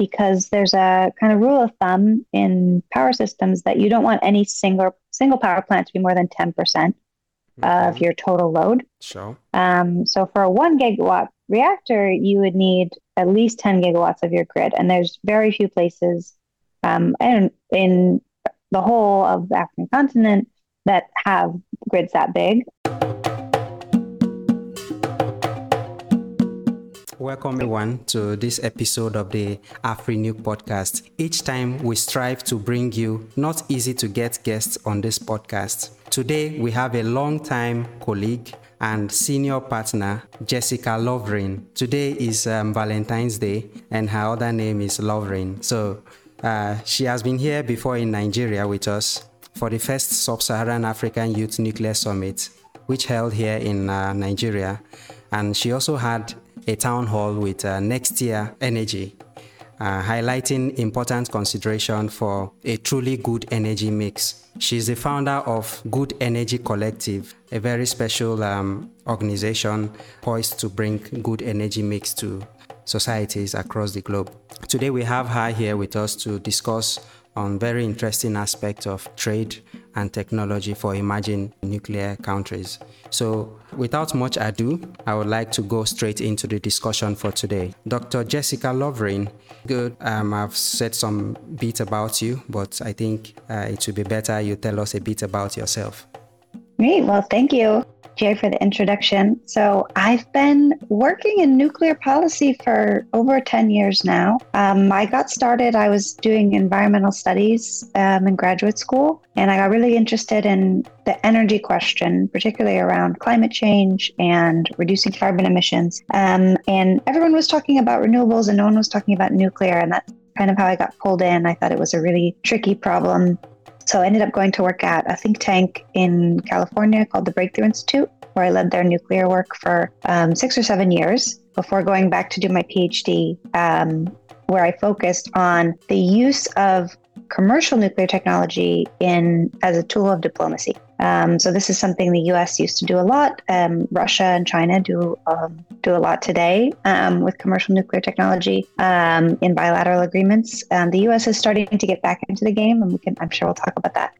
because there's a kind of rule of thumb in power systems that you don't want any single single power plant to be more than 10% mm-hmm. of your total load. Sure. Um, so for a one gigawatt reactor, you would need at least 10 gigawatts of your grid. And there's very few places um, and in the whole of the African continent that have grids that big. Welcome everyone to this episode of the AfriNuke podcast. Each time we strive to bring you not easy to get guests on this podcast. Today we have a long-time colleague and senior partner Jessica Lovering. Today is um, Valentine's Day and her other name is Lovering. So uh, she has been here before in Nigeria with us for the first Sub-Saharan African Youth Nuclear Summit, which held here in uh, Nigeria. And she also had a town hall with uh, year Energy, uh, highlighting important consideration for a truly good energy mix. She's the founder of Good Energy Collective, a very special um, organization poised to bring good energy mix to societies across the globe. Today we have her here with us to discuss on very interesting aspects of trade and technology for emerging nuclear countries. So, without much ado, I would like to go straight into the discussion for today. Dr. Jessica Lovering, good. Um, I've said some bit about you, but I think uh, it would be better you tell us a bit about yourself. Great. Well, thank you. Jay, for the introduction. So, I've been working in nuclear policy for over 10 years now. Um, I got started, I was doing environmental studies um, in graduate school, and I got really interested in the energy question, particularly around climate change and reducing carbon emissions. Um, and everyone was talking about renewables, and no one was talking about nuclear. And that's kind of how I got pulled in. I thought it was a really tricky problem so I ended up going to work at a think tank in California called the Breakthrough Institute, where I led their nuclear work for um, six or seven years before going back to do my PhD, um, where I focused on the use of commercial nuclear technology in as a tool of diplomacy. Um, so this is something the U.S. used to do a lot. Um, Russia and China do um, do a lot today um, with commercial nuclear technology um, in bilateral agreements. Um, the U.S. is starting to get back into the game, and we can I'm sure we'll talk about that.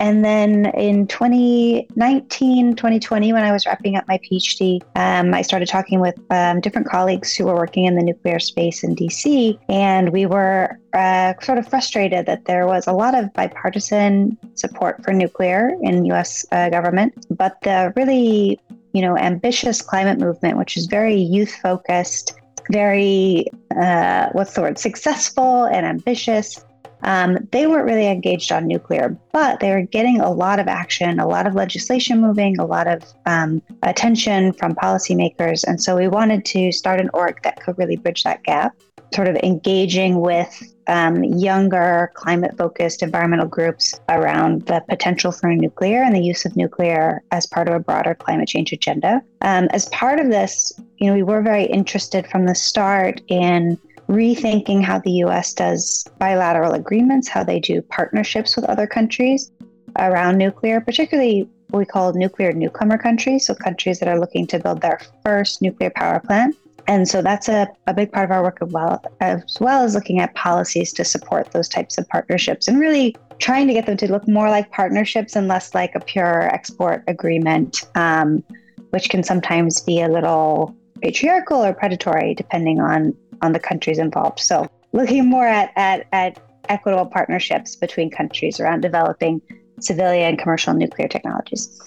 And then in 2019, 2020, when I was wrapping up my PhD, um, I started talking with um, different colleagues who were working in the nuclear space in DC. And we were uh, sort of frustrated that there was a lot of bipartisan support for nuclear in US uh, government, but the really you know, ambitious climate movement, which is very youth focused, very, uh, what's the word, successful and ambitious, um, they weren't really engaged on nuclear, but they were getting a lot of action, a lot of legislation moving, a lot of um, attention from policymakers. And so we wanted to start an org that could really bridge that gap, sort of engaging with um, younger climate focused environmental groups around the potential for nuclear and the use of nuclear as part of a broader climate change agenda. Um, as part of this, you know, we were very interested from the start in rethinking how the US does bilateral agreements, how they do partnerships with other countries around nuclear, particularly what we call nuclear newcomer countries, so countries that are looking to build their first nuclear power plant. And so that's a, a big part of our work as well, as well as looking at policies to support those types of partnerships and really trying to get them to look more like partnerships and less like a pure export agreement, um, which can sometimes be a little patriarchal or predatory depending on on the countries involved. So looking more at, at, at equitable partnerships between countries around developing civilian and commercial nuclear technologies.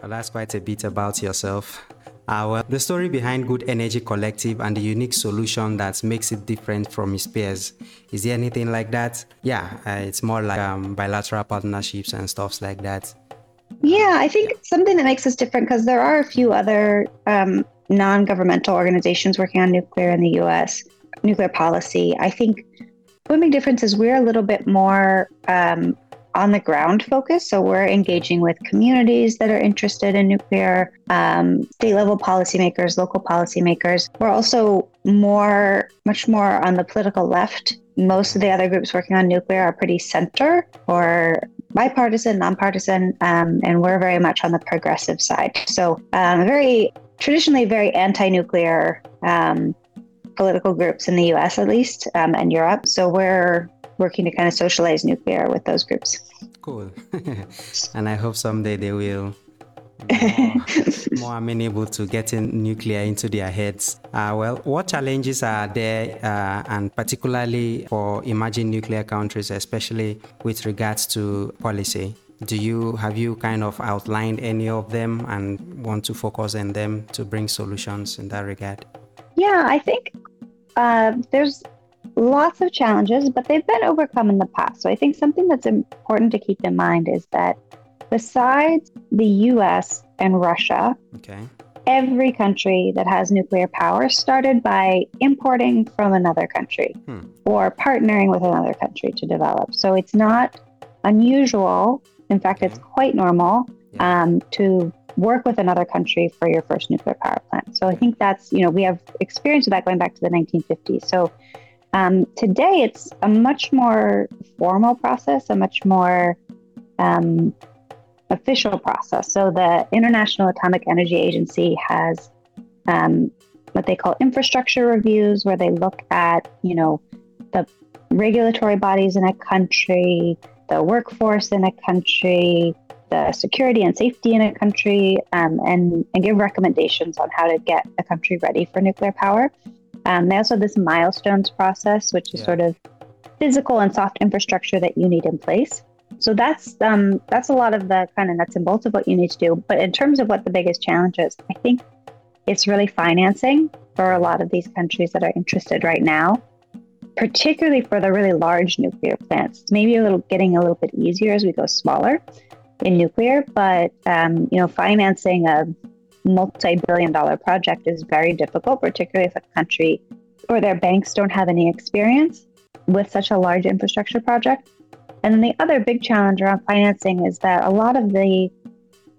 Well, that's quite a bit about yourself. Uh, well, the story behind Good Energy Collective and the unique solution that makes it different from its peers. Is there anything like that? Yeah, uh, it's more like um, bilateral partnerships and stuffs like that. Yeah, I think something that makes us different because there are a few other um, non governmental organizations working on nuclear in the US, nuclear policy. I think one big difference is we're a little bit more um, on the ground focused. So we're engaging with communities that are interested in nuclear, um, state level policymakers, local policymakers. We're also more, much more on the political left. Most of the other groups working on nuclear are pretty center or bipartisan, nonpartisan, um, and we're very much on the progressive side. So, um, very traditionally very anti-nuclear um, political groups in the US, at least, um, and Europe. So we're working to kind of socialize nuclear with those groups. Cool. and I hope someday they will more, more amenable to getting nuclear into their heads. Uh, well, what challenges are there, uh, and particularly for emerging nuclear countries, especially with regards to policy? Do you have you kind of outlined any of them and want to focus on them to bring solutions in that regard? Yeah, I think uh, there's lots of challenges, but they've been overcome in the past. So I think something that's important to keep in mind is that besides the US and Russia, okay. every country that has nuclear power started by importing from another country hmm. or partnering with another country to develop. So it's not unusual in fact, it's quite normal um, to work with another country for your first nuclear power plant. So I think that's, you know, we have experience with that going back to the 1950s. So um, today it's a much more formal process, a much more um, official process. So the International Atomic Energy Agency has um, what they call infrastructure reviews, where they look at, you know, the regulatory bodies in a country, the workforce in a country, the security and safety in a country, um, and, and give recommendations on how to get a country ready for nuclear power. Um, they also have this milestones process, which is yeah. sort of physical and soft infrastructure that you need in place. So that's um, that's a lot of the kind of nuts and bolts of what you need to do. But in terms of what the biggest challenge is, I think it's really financing for a lot of these countries that are interested right now particularly for the really large nuclear plants. It's maybe a little getting a little bit easier as we go smaller in nuclear, but um, you know, financing a multi-billion dollar project is very difficult, particularly if a country or their banks don't have any experience with such a large infrastructure project. And then the other big challenge around financing is that a lot of the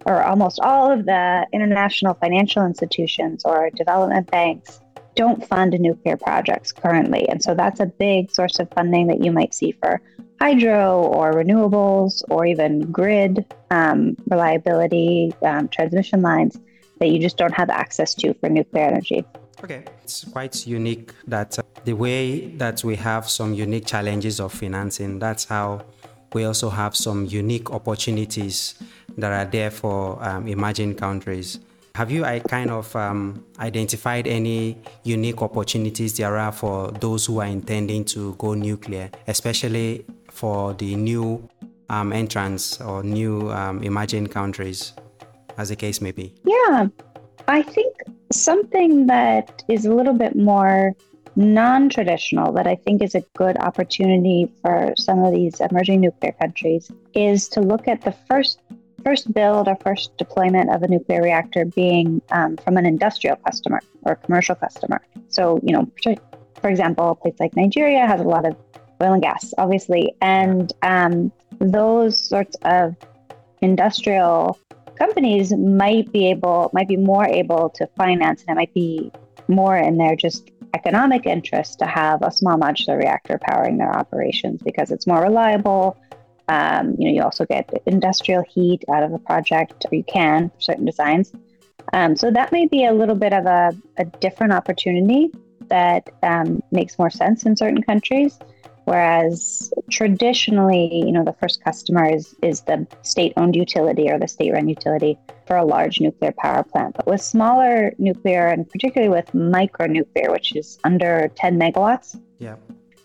or almost all of the international financial institutions or development banks don't fund nuclear projects currently. And so that's a big source of funding that you might see for hydro or renewables or even grid um, reliability, um, transmission lines that you just don't have access to for nuclear energy. Okay, it's quite unique that uh, the way that we have some unique challenges of financing, that's how we also have some unique opportunities that are there for um, emerging countries. Have you kind of um, identified any unique opportunities there are for those who are intending to go nuclear, especially for the new um, entrants or new um, emerging countries, as the case may be? Yeah, I think something that is a little bit more non traditional that I think is a good opportunity for some of these emerging nuclear countries is to look at the first first build or first deployment of a nuclear reactor being um, from an industrial customer or commercial customer. So, you know, for example, a place like Nigeria has a lot of oil and gas, obviously, and um, those sorts of industrial companies might be able, might be more able to finance, and it might be more in their just economic interest to have a small modular reactor powering their operations because it's more reliable um, you know, you also get industrial heat out of a project, or you can for certain designs. Um, so that may be a little bit of a, a different opportunity that um, makes more sense in certain countries. Whereas traditionally, you know, the first customer is, is the state owned utility or the state run utility for a large nuclear power plant. But with smaller nuclear and particularly with micro nuclear, which is under 10 megawatts, yeah.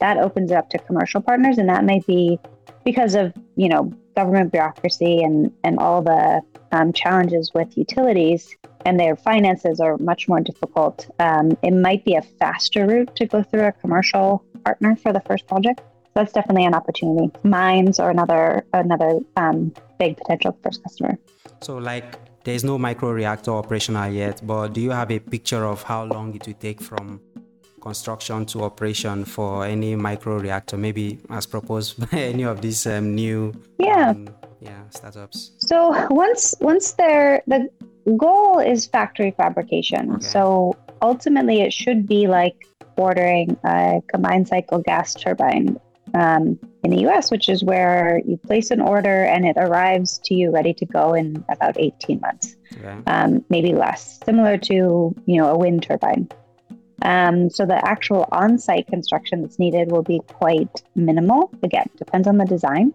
That opens up to commercial partners. And that may be because of you know government bureaucracy and and all the um, challenges with utilities and their finances are much more difficult. Um, it might be a faster route to go through a commercial partner for the first project. So that's definitely an opportunity. Mines or another another um, big potential first customer. So like there's no micro reactor operational yet, but do you have a picture of how long it will take from construction to operation for any micro reactor, maybe as proposed by any of these um, new yeah um, yeah startups? So once once they're the goal is factory fabrication. Okay. So ultimately, it should be like ordering a combined cycle gas turbine um, in the US, which is where you place an order and it arrives to you ready to go in about 18 months, okay. um, maybe less, similar to you know a wind turbine. Um, so the actual on-site construction that's needed will be quite minimal. Again, depends on the design,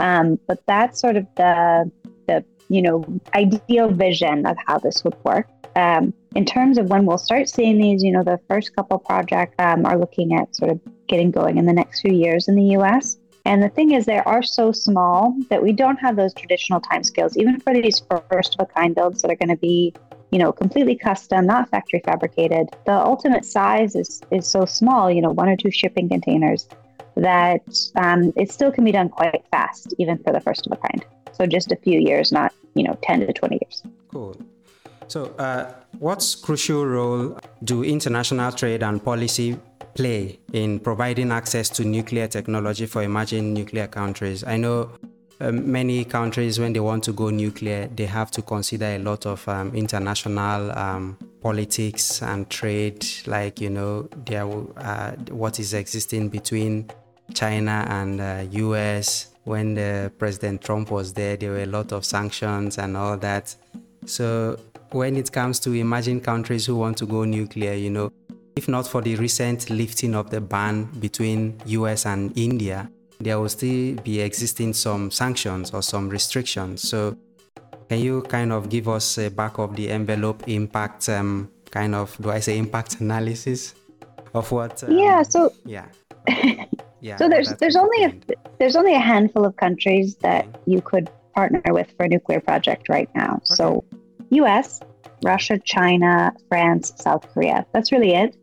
um, but that's sort of the the you know ideal vision of how this would work. Um, in terms of when we'll start seeing these, you know, the first couple projects um, are looking at sort of getting going in the next few years in the U.S. And the thing is, they are so small that we don't have those traditional timescales, even for these first of a kind builds that are going to be you know, completely custom, not factory fabricated. The ultimate size is is so small, you know, one or two shipping containers, that um, it still can be done quite fast, even for the first of a kind. So just a few years, not you know, ten to twenty years. Cool. So, uh, what's crucial role do international trade and policy play in providing access to nuclear technology for emerging nuclear countries? I know um, many countries, when they want to go nuclear, they have to consider a lot of um, international um, politics and trade, like you know, there, uh, what is existing between China and uh, U.S. When the President Trump was there, there were a lot of sanctions and all that. So when it comes to emerging countries who want to go nuclear, you know, if not for the recent lifting of the ban between US and India, there will still be existing some sanctions or some restrictions. So, can you kind of give us a back of the envelope impact, um, kind of, do I say impact analysis of what? Um, yeah. So yeah. yeah. so there's there's only a there's only a handful of countries that okay. you could partner with for a nuclear project right now. Okay. So, U.S., Russia, China, France, South Korea. That's really it.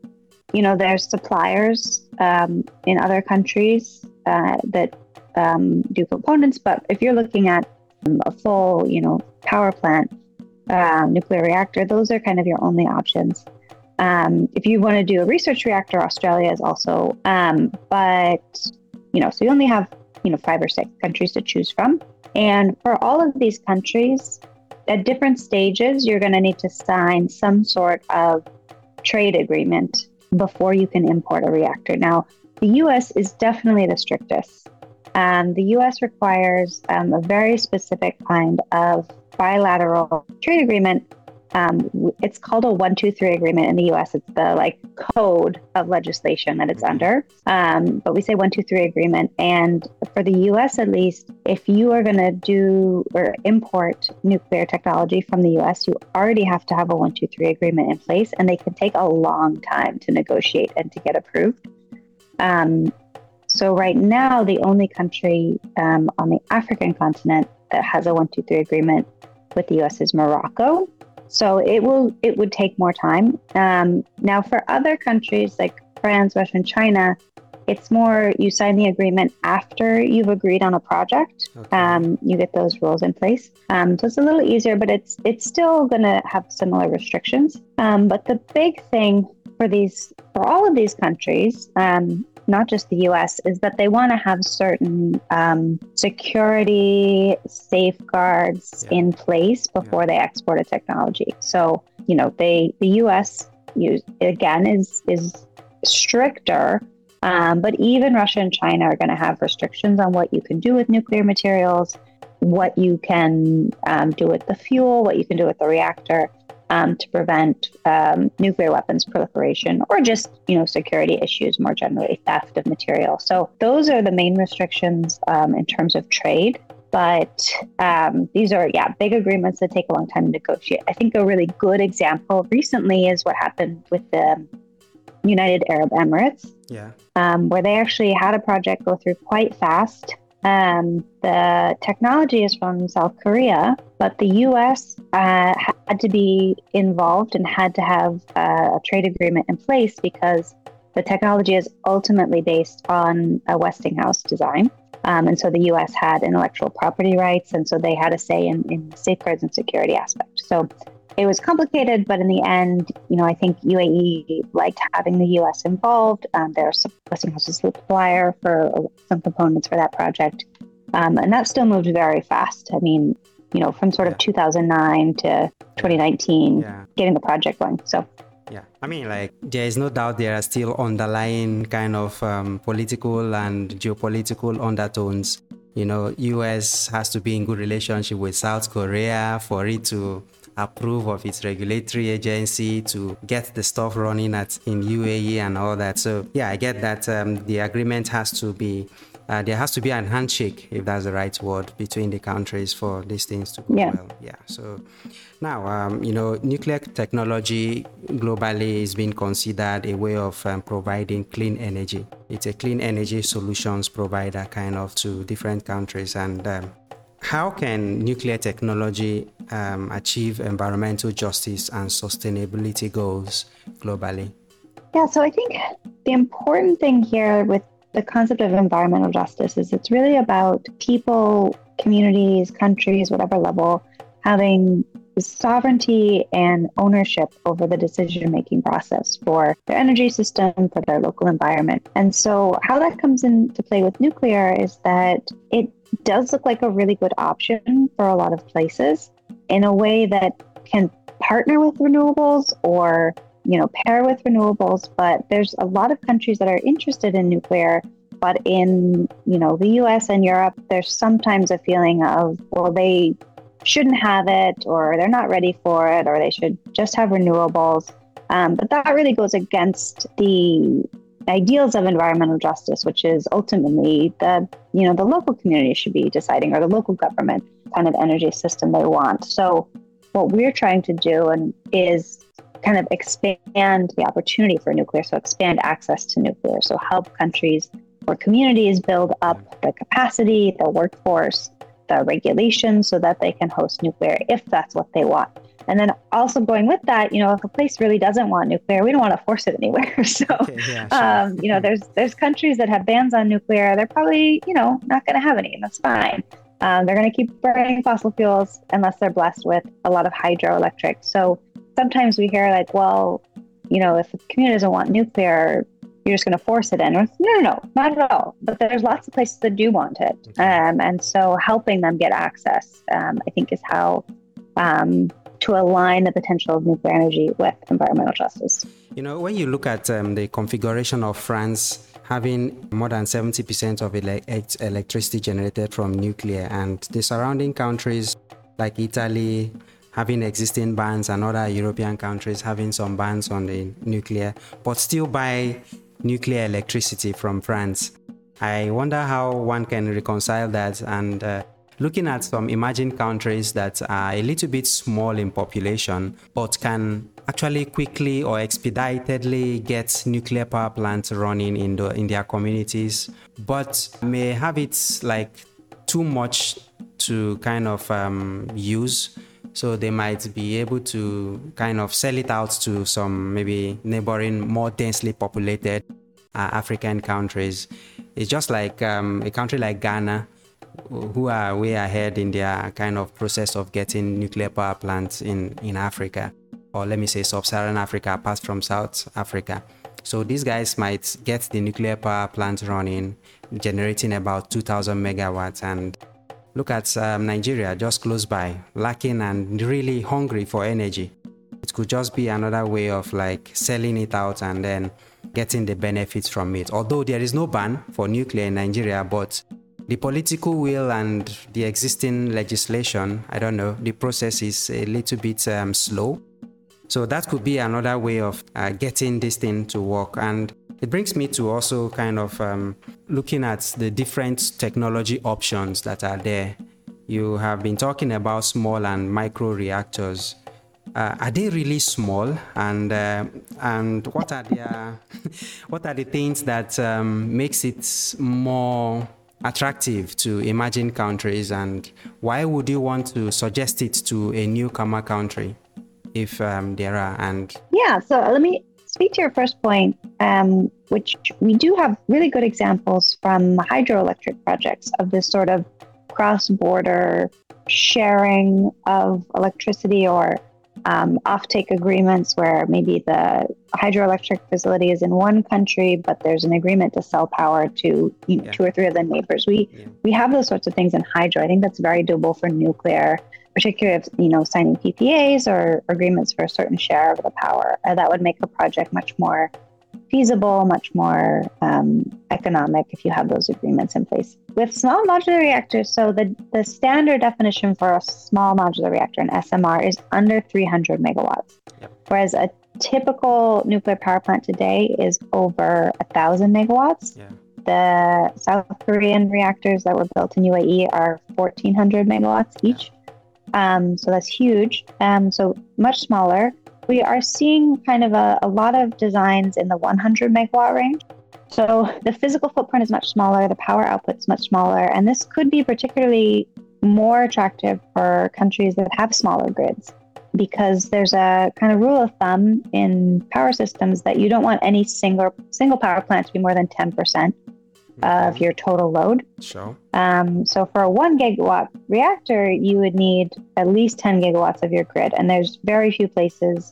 You know, there's suppliers um, in other countries uh, that um, do components. But if you're looking at um, a full, you know, power plant, uh, nuclear reactor, those are kind of your only options. Um, if you want to do a research reactor, Australia is also. Um, but you know, so you only have you know five or six countries to choose from, and for all of these countries, at different stages, you're going to need to sign some sort of trade agreement before you can import a reactor. Now, the US is definitely the strictest. Um, the US requires um, a very specific kind of bilateral trade agreement. Um, it's called a 123 agreement in the US. It's the like code of legislation that it's mm-hmm. under. Um, but we say 123 agreement. And for the US at least, if you are going to do or import nuclear technology from the US, you already have to have a 123 agreement in place. And they can take a long time to negotiate and to get approved. Um, so right now, the only country um, on the African continent that has a one two three agreement with the U.S. is Morocco. So it will it would take more time. Um, now, for other countries like France, Russia, and China, it's more you sign the agreement after you've agreed on a project. Okay. Um, you get those rules in place, um, so it's a little easier, but it's it's still going to have similar restrictions. Um, but the big thing for these for all of these countries, um, not just the U.S., is that they want to have certain um, security safeguards yeah. in place before yeah. they export a technology. So you know, they the U.S. Use, again is is stricter. Um, but even Russia and China are going to have restrictions on what you can do with nuclear materials, what you can um, do with the fuel, what you can do with the reactor um, to prevent um, nuclear weapons proliferation or just you know security issues more generally, theft of material. So those are the main restrictions um, in terms of trade. But um, these are yeah big agreements that take a long time to negotiate. I think a really good example recently is what happened with the United Arab Emirates, yeah, um, where they actually had a project go through quite fast. Um, the technology is from South Korea, but the US uh, had to be involved and had to have uh, a trade agreement in place because the technology is ultimately based on a Westinghouse design. Um, and so the US had intellectual property rights, and so they had a say in, in safeguards and security aspect. So it was complicated, but in the end, you know, I think UAE liked having the US involved. Um, they're Westinghouse a supplier for some components for that project. Um, and that still moved very fast. I mean, you know, from sort of 2009 to 2019, yeah. getting the project going. So, yeah, I mean, like, there is no doubt there are still underlying kind of um, political and geopolitical undertones. You know, US has to be in good relationship with South Korea for it to approve of its regulatory agency to get the stuff running at in UAE and all that. So yeah, I get that um, the agreement has to be uh, there has to be an handshake, if that's the right word, between the countries for these things to go yeah. well. Yeah. So now, um, you know, nuclear technology globally is being considered a way of um, providing clean energy. It's a clean energy solutions provider kind of to different countries. And um, how can nuclear technology um, achieve environmental justice and sustainability goals globally? Yeah, so I think the important thing here with the concept of environmental justice is it's really about people, communities, countries, whatever level, having sovereignty and ownership over the decision making process for their energy system, for their local environment. And so, how that comes into play with nuclear is that it does look like a really good option for a lot of places in a way that can partner with renewables or you know, pair with renewables, but there's a lot of countries that are interested in nuclear. But in, you know, the US and Europe, there's sometimes a feeling of, well, they shouldn't have it, or they're not ready for it, or they should just have renewables. Um, but that really goes against the ideals of environmental justice, which is ultimately the, you know, the local community should be deciding, or the local government kind of energy system they want. So what we're trying to do and is kind of expand the opportunity for nuclear, so expand access to nuclear, so help countries or communities build up the capacity, the workforce, the regulations so that they can host nuclear if that's what they want. And then also going with that, you know, if a place really doesn't want nuclear, we don't want to force it anywhere. So, okay, yeah, sure. um, you know, there's there's countries that have bans on nuclear. They're probably, you know, not going to have any, and that's fine. Um, they're going to keep burning fossil fuels unless they're blessed with a lot of hydroelectric. So sometimes we hear like, well, you know, if a community doesn't want nuclear, you're just going to force it in. no, no, no, not at all. But there's lots of places that do want it, um, and so helping them get access, um, I think, is how um, to align the potential of nuclear energy with environmental justice. You know, when you look at um, the configuration of France having more than 70% of ele- electricity generated from nuclear, and the surrounding countries like Italy, having existing bans and other European countries having some bans on the nuclear, but still buy nuclear electricity from France. I wonder how one can reconcile that and uh, looking at some emerging countries that are a little bit small in population but can actually quickly or expeditedly get nuclear power plants running in, the, in their communities but may have it like too much to kind of um, use so they might be able to kind of sell it out to some maybe neighboring, more densely populated uh, African countries. It's just like um, a country like Ghana, who are way ahead in their kind of process of getting nuclear power plants in, in Africa, or let me say sub Saharan Africa, apart from South Africa. So these guys might get the nuclear power plant running, generating about 2,000 megawatts, and Look at um, Nigeria just close by, lacking and really hungry for energy. It could just be another way of like selling it out and then getting the benefits from it. Although there is no ban for nuclear in Nigeria, but the political will and the existing legislation, I don't know, the process is a little bit um, slow. So that could be another way of uh, getting this thing to work. And it brings me to also kind of um, looking at the different technology options that are there. You have been talking about small and micro reactors. Uh, are they really small? And uh, and what are the what are the things that um, makes it more attractive to emerging countries? And why would you want to suggest it to a newcomer country, if um, there are? And yeah, so let me speak to your first point, um, which we do have really good examples from hydroelectric projects of this sort of cross border sharing of electricity or um, offtake agreements where maybe the hydroelectric facility is in one country, but there's an agreement to sell power to you know, yeah. two or three of the neighbors. We yeah. we have those sorts of things in hydro. I think that's very doable for nuclear particularly if you know signing PPAs or agreements for a certain share of the power. Uh, that would make a project much more feasible, much more um, economic if you have those agreements in place. With small modular reactors, so the, the standard definition for a small modular reactor, an SMR, is under 300 megawatts, yep. whereas a typical nuclear power plant today is over a thousand megawatts. Yeah. The South Korean reactors that were built in UAE are 1,400 megawatts each. Um, so that's huge. Um, so much smaller. We are seeing kind of a, a lot of designs in the 100 megawatt range. So the physical footprint is much smaller, the power output is much smaller, and this could be particularly more attractive for countries that have smaller grids because there's a kind of rule of thumb in power systems that you don't want any single single power plant to be more than 10% of your total load. So, um, so for a one gigawatt reactor, you would need at least 10 gigawatts of your grid. And there's very few places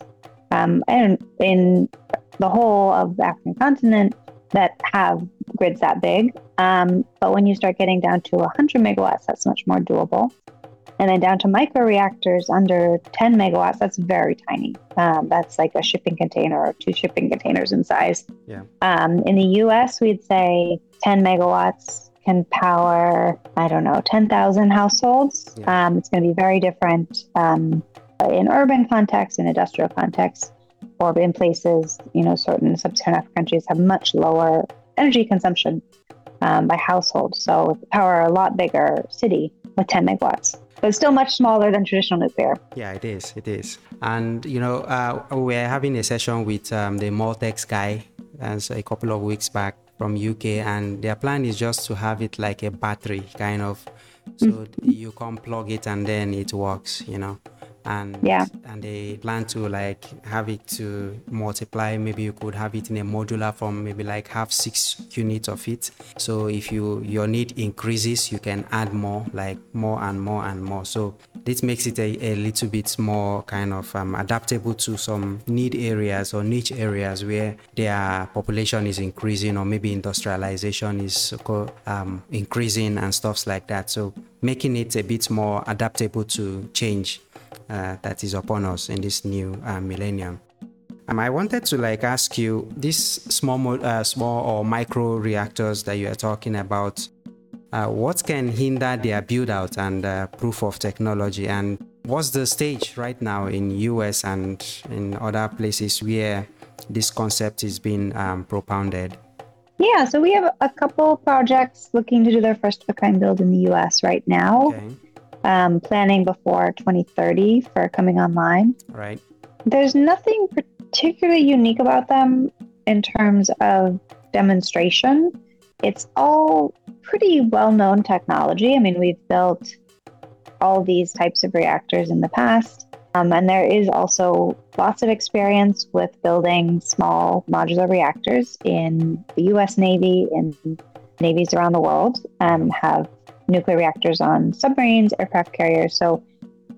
um, in, in the whole of the African continent that have grids that big. Um, but when you start getting down to 100 megawatts, that's much more doable. And then down to micro reactors under 10 megawatts, that's very tiny. Um, that's like a shipping container or two shipping containers in size. Yeah. Um, in the US, we'd say 10 megawatts can power, I don't know, 10,000 households. Yeah. Um, it's going to be very different um, in urban context, in industrial context, or in places, you know, certain sub Saharan African countries have much lower energy consumption um, by household. So power a lot bigger city with 10 megawatts but still much smaller than traditional nuclear. Yeah, it is. It is. And, you know, uh, we're having a session with um, the Moltex guy as a couple of weeks back from UK, and their plan is just to have it like a battery kind of. So mm-hmm. you can plug it and then it works, you know and yeah. and they plan to like have it to multiply. Maybe you could have it in a modular form maybe like have six units of it. So if you your need increases you can add more like more and more and more. So this makes it a, a little bit more kind of um, adaptable to some need areas or niche areas where their population is increasing or maybe industrialization is um, increasing and stuffs like that. So making it a bit more adaptable to change that is upon us in this new uh, millennium. Um, I wanted to like ask you these small, uh, small or micro reactors that you are talking about. Uh, what can hinder their build out and uh, proof of technology, and what's the stage right now in US and in other places where this concept is being um, propounded? Yeah, so we have a couple projects looking to do their first of a kind build in the US right now. Okay um, planning before 2030 for coming online. Right. There's nothing particularly unique about them in terms of demonstration. It's all pretty well known technology. I mean, we've built all these types of reactors in the past. Um, and there is also lots of experience with building small modular reactors in the US Navy and navies around the world um, have nuclear reactors on submarines, aircraft carriers. So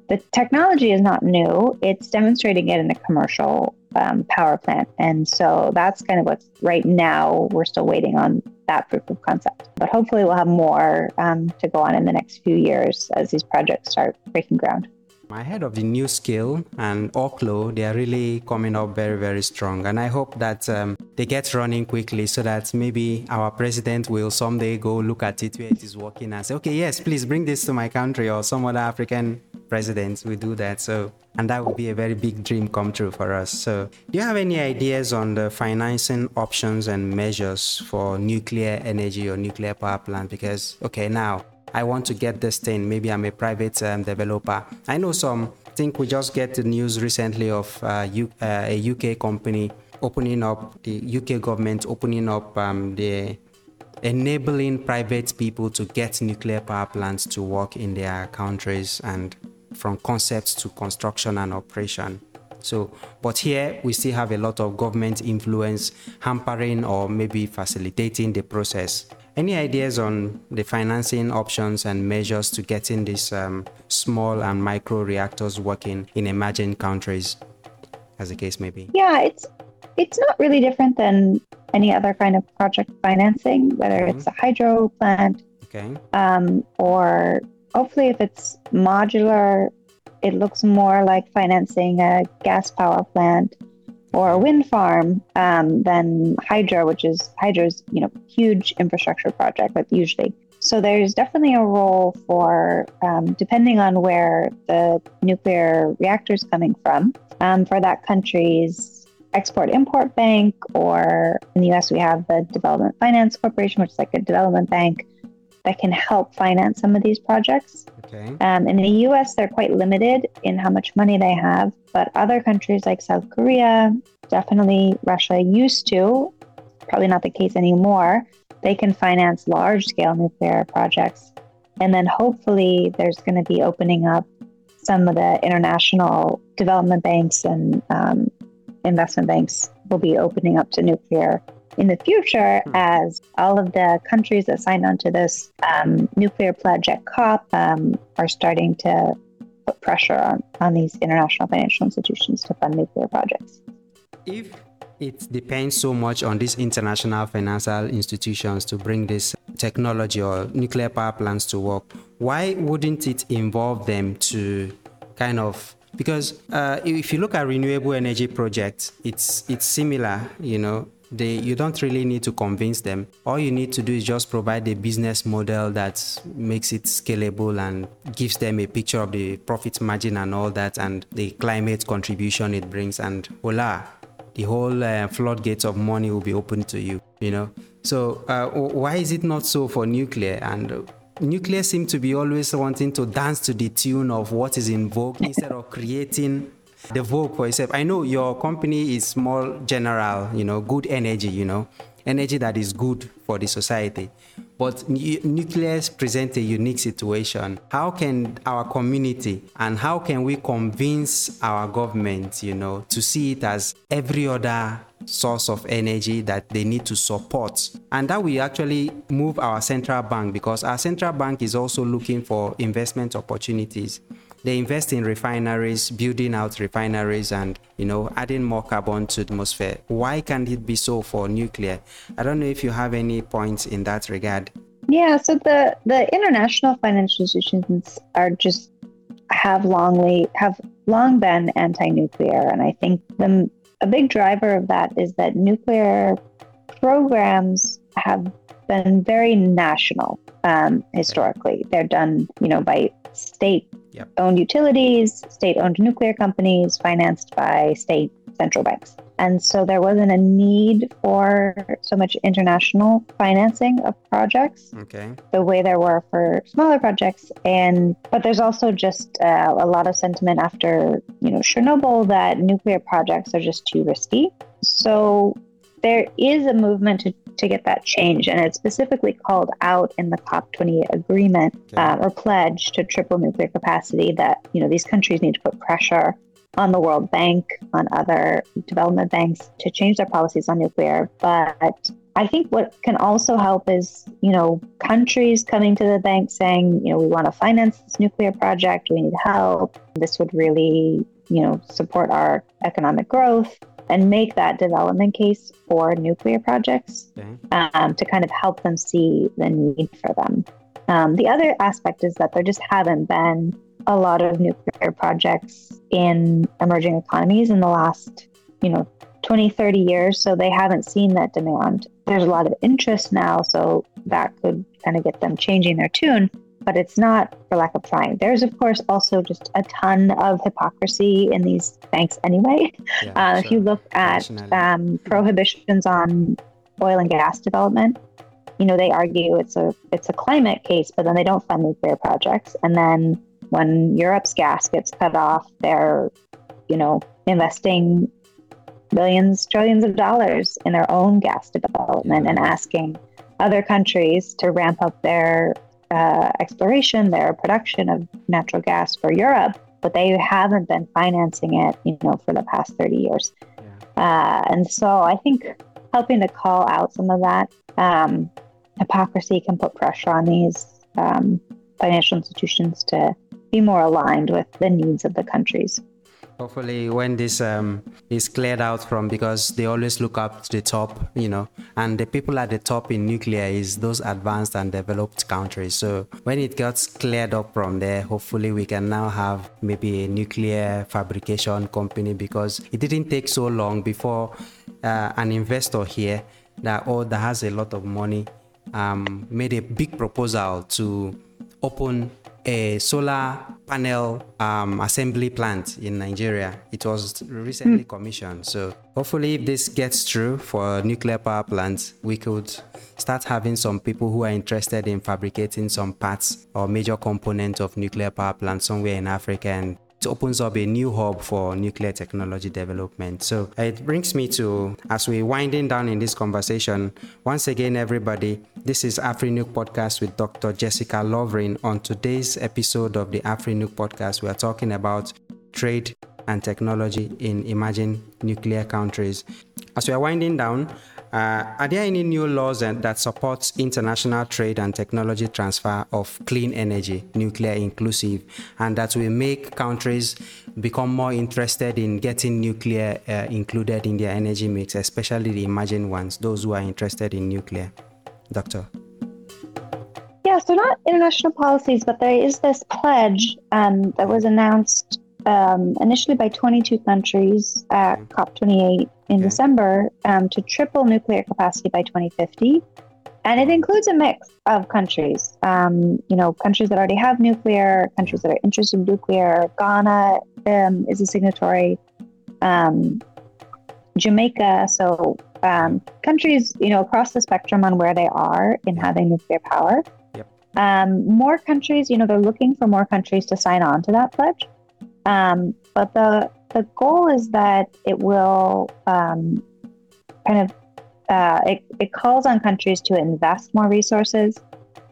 the technology is not new, it's demonstrating it in a commercial um, power plant. And so that's kind of what's right now, we're still waiting on that proof of concept. But hopefully, we'll have more um, to go on in the next few years as these projects start breaking ground. Ahead of the NuScale and Oklo, they are really coming up very, very strong. And I hope that um, they get running quickly so that maybe our president will someday go look at it where it is working and say, okay, yes, please bring this to my country or some other African president will do that. So, and that would be a very big dream come true for us. So, do you have any ideas on the financing options and measures for nuclear energy or nuclear power plant? Because, okay, now I want to get this thing. Maybe I'm a private um, developer. I know some. I think we just get the news recently of uh, U, uh, a UK company opening up the UK government opening up um, the enabling private people to get nuclear power plants to work in their countries and from concept to construction and operation. So, but here we still have a lot of government influence hampering or maybe facilitating the process. Any ideas on the financing options and measures to getting these um, small and micro reactors working in emerging countries, as the case may be? Yeah, it's it's not really different than any other kind of project financing, whether mm-hmm. it's a hydro plant, okay, um, or hopefully if it's modular, it looks more like financing a gas power plant or a wind farm um, than hydro, which is hydro's you know huge infrastructure project, but usually. So there's definitely a role for um, depending on where the nuclear reactor is coming from um, for that country's export import bank, or in the US we have the Development Finance Corporation, which is like a development bank that can help finance some of these projects. Okay. Um, in the US, they're quite limited in how much money they have, but other countries like South Korea, definitely Russia used to, probably not the case anymore, they can finance large scale nuclear projects. And then hopefully there's going to be opening up some of the international development banks and um, investment banks will be opening up to nuclear in the future hmm. as all of the countries that signed on to this um, nuclear pledge at COP um, are starting to put pressure on, on these international financial institutions to fund nuclear projects. If it depends so much on these international financial institutions to bring this technology or nuclear power plants to work, why wouldn't it involve them to kind of because uh, if you look at renewable energy projects, it's it's similar, you know, they you don't really need to convince them. All you need to do is just provide a business model that makes it scalable and gives them a picture of the profit margin and all that and the climate contribution it brings and voila the whole uh, floodgates of money will be open to you you know? So uh, why is it not so for nuclear? And nuclear seem to be always wanting to dance to the tune of what is in vogue instead of creating the vogue for yourself. I know your company is small, general, you know, good energy, you know, energy that is good for the society. But nuclear presents a unique situation. How can our community and how can we convince our government, you know, to see it as every other source of energy that they need to support. And that we actually move our central bank because our central bank is also looking for investment opportunities they invest in refineries, building out refineries and, you know, adding more carbon to the atmosphere. Why can't it be so for nuclear? I don't know if you have any points in that regard. Yeah, so the, the international financial institutions are just have longly have long been anti-nuclear and I think the a big driver of that is that nuclear programs have been very national um, historically. They're done, you know, by state owned utilities, state owned nuclear companies financed by state central banks. And so there wasn't a need for so much international financing of projects okay. the way there were for smaller projects. And but there's also just uh, a lot of sentiment after you know Chernobyl that nuclear projects are just too risky. So there is a movement to to get that change. And it's specifically called out in the COP28 agreement okay. uh, or pledge to triple nuclear capacity that, you know, these countries need to put pressure on the World Bank, on other development banks to change their policies on nuclear. But I think what can also help is, you know, countries coming to the bank saying, you know, we want to finance this nuclear project, we need help. This would really, you know, support our economic growth and make that development case for nuclear projects okay. um, to kind of help them see the need for them. Um, the other aspect is that there just haven't been a lot of nuclear projects in emerging economies in the last, you know, 20, 30 years. So they haven't seen that demand. There's a lot of interest now. So that could kind of get them changing their tune but it's not for lack of trying. There's, of course, also just a ton of hypocrisy in these banks anyway. Yeah, uh, sure. If you look at um, prohibitions on oil and gas development, you know, they argue it's a it's a climate case, but then they don't fund nuclear projects. And then when Europe's gas gets cut off, they're, you know, investing billions, trillions of dollars in their own gas development yeah. and asking other countries to ramp up their uh, exploration, their production of natural gas for Europe, but they haven't been financing it, you know, for the past 30 years. Uh, and so I think helping to call out some of that um, hypocrisy can put pressure on these um, financial institutions to be more aligned with the needs of the countries. Hopefully when this um, is cleared out from because they always look up to the top you know. And the people at the top in nuclear is those advanced and developed countries. So when it gets cleared up from there hopefully we can now have maybe a nuclear fabrication company because it didn't take so long before uh, an investor here that oh that has a lot of money um, made a big proposal to open a solar panel um, assembly plant in Nigeria. It was recently mm. commissioned. So hopefully, if this gets through for nuclear power plants, we could start having some people who are interested in fabricating some parts or major components of nuclear power plants somewhere in Africa and it opens up a new hub for nuclear technology development. So uh, it brings me to, as we're winding down in this conversation, once again, everybody, this is AfriNuke Podcast with Dr. Jessica Lovering. On today's episode of the AfriNuke Podcast, we are talking about trade and technology in emerging nuclear countries. As we are winding down, uh, are there any new laws that support international trade and technology transfer of clean energy, nuclear inclusive, and that will make countries become more interested in getting nuclear uh, included in their energy mix, especially the emerging ones, those who are interested in nuclear? Doctor. Yeah, so not international policies, but there is this pledge um, that was announced um, initially by 22 countries at COP28 in okay. December um, to triple nuclear capacity by 2050. And it includes a mix of countries, um, you know, countries that already have nuclear, countries that are interested in nuclear. Ghana um, is a signatory, um, Jamaica. So um, countries, you know, across the spectrum on where they are in having nuclear power. Yep. Um, more countries, you know, they're looking for more countries to sign on to that pledge. Um, but the the goal is that it will um, kind of uh, it, it calls on countries to invest more resources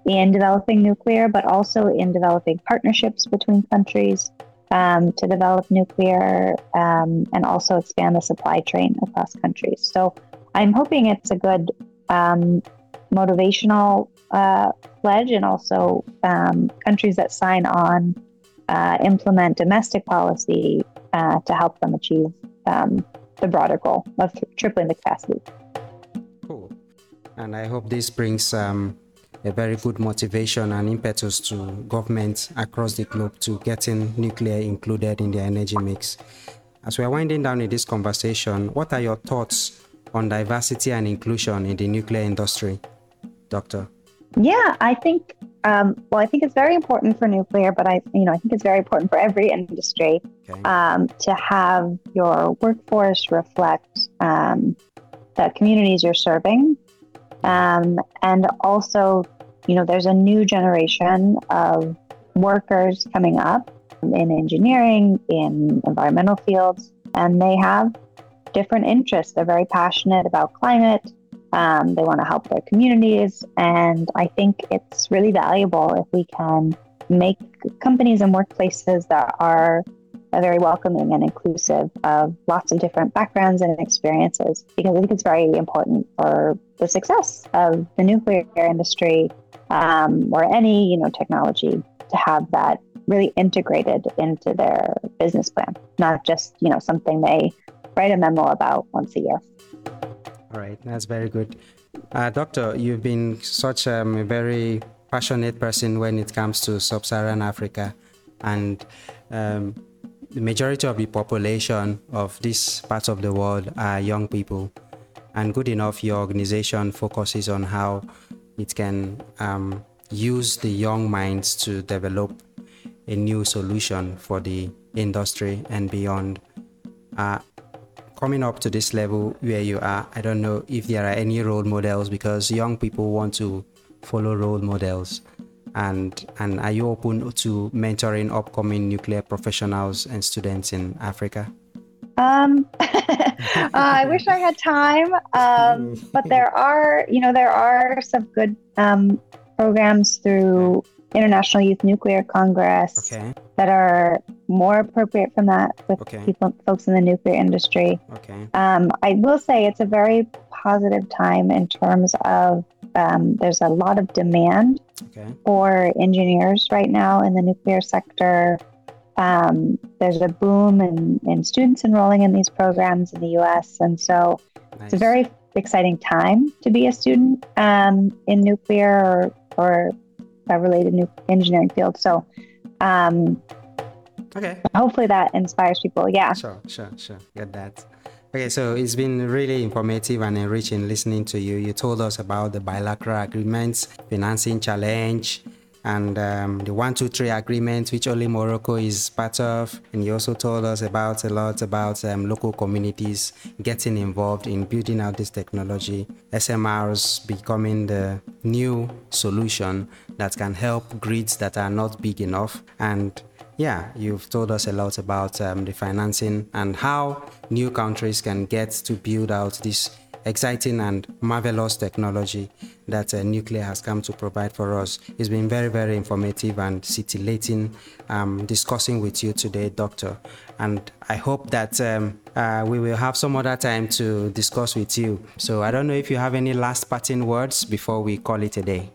in developing nuclear, but also in developing partnerships between countries um, to develop nuclear um, and also expand the supply chain across countries. So I'm hoping it's a good um, motivational uh, pledge, and also um, countries that sign on uh, implement domestic policy uh, to help them achieve um, the broader goal of tripling the capacity. Cool. And I hope this brings um, a very good motivation and impetus to governments across the globe to getting nuclear included in their energy mix. As we are winding down in this conversation, what are your thoughts on diversity and inclusion in the nuclear industry, Doctor? Yeah, I think um, well, I think it's very important for nuclear, but I, you know, I think it's very important for every industry okay. um, to have your workforce reflect um, the communities you're serving, um, and also, you know, there's a new generation of workers coming up in engineering, in environmental fields, and they have different interests. They're very passionate about climate. Um, they want to help their communities. And I think it's really valuable if we can make companies and workplaces that are very welcoming and inclusive of lots of different backgrounds and experiences because I think it's very important for the success of the nuclear industry um, or any you know technology to have that really integrated into their business plan, not just you know something they write a memo about once a year. All right, that's very good. Uh, doctor, you've been such um, a very passionate person when it comes to sub Saharan Africa. And um, the majority of the population of this part of the world are young people. And good enough, your organization focuses on how it can um, use the young minds to develop a new solution for the industry and beyond. Uh, coming up to this level where you are, I don't know if there are any role models because young people want to follow role models. And and are you open to mentoring upcoming nuclear professionals and students in Africa? Um, uh, I wish I had time, um, but there are, you know, there are some good um, programs through International Youth Nuclear Congress okay. that are more appropriate from that with okay. people, folks in the nuclear industry. Okay. Um, I will say it's a very positive time in terms of um, there's a lot of demand okay. for engineers right now in the nuclear sector. um, there's a boom in, in students enrolling in these programs in the US. And so nice. it's a very exciting time to be a student um, in nuclear or, or a related new engineering field. So, um, okay. Hopefully that inspires people. Yeah. Sure, sure, sure. Get that. Okay, so it's been really informative and enriching listening to you. You told us about the bilateral agreements, financing challenge, and um, the 123 agreement, which only Morocco is part of. And you also told us about a lot about um, local communities getting involved in building out this technology, SMRs becoming the new solution that can help grids that are not big enough. And yeah, you've told us a lot about um, the financing and how new countries can get to build out this exciting and marvelous technology that uh, nuclear has come to provide for us. It's been very, very informative and scintillating um, discussing with you today, Doctor. And I hope that um, uh, we will have some other time to discuss with you. So I don't know if you have any last parting words before we call it a day.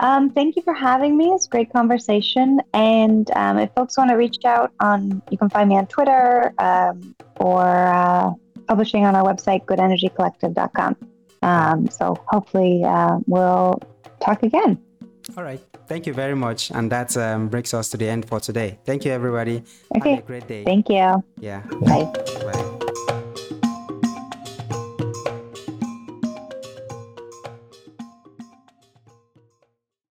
Um, thank you for having me. It's a great conversation. And um, if folks want to reach out on, you can find me on Twitter um, or uh, publishing on our website, goodenergycollective.com. Um, so hopefully uh, we'll talk again. All right. Thank you very much. And that um, brings us to the end for today. Thank you, everybody. Okay. Have a great day. Thank you. Yeah. Bye.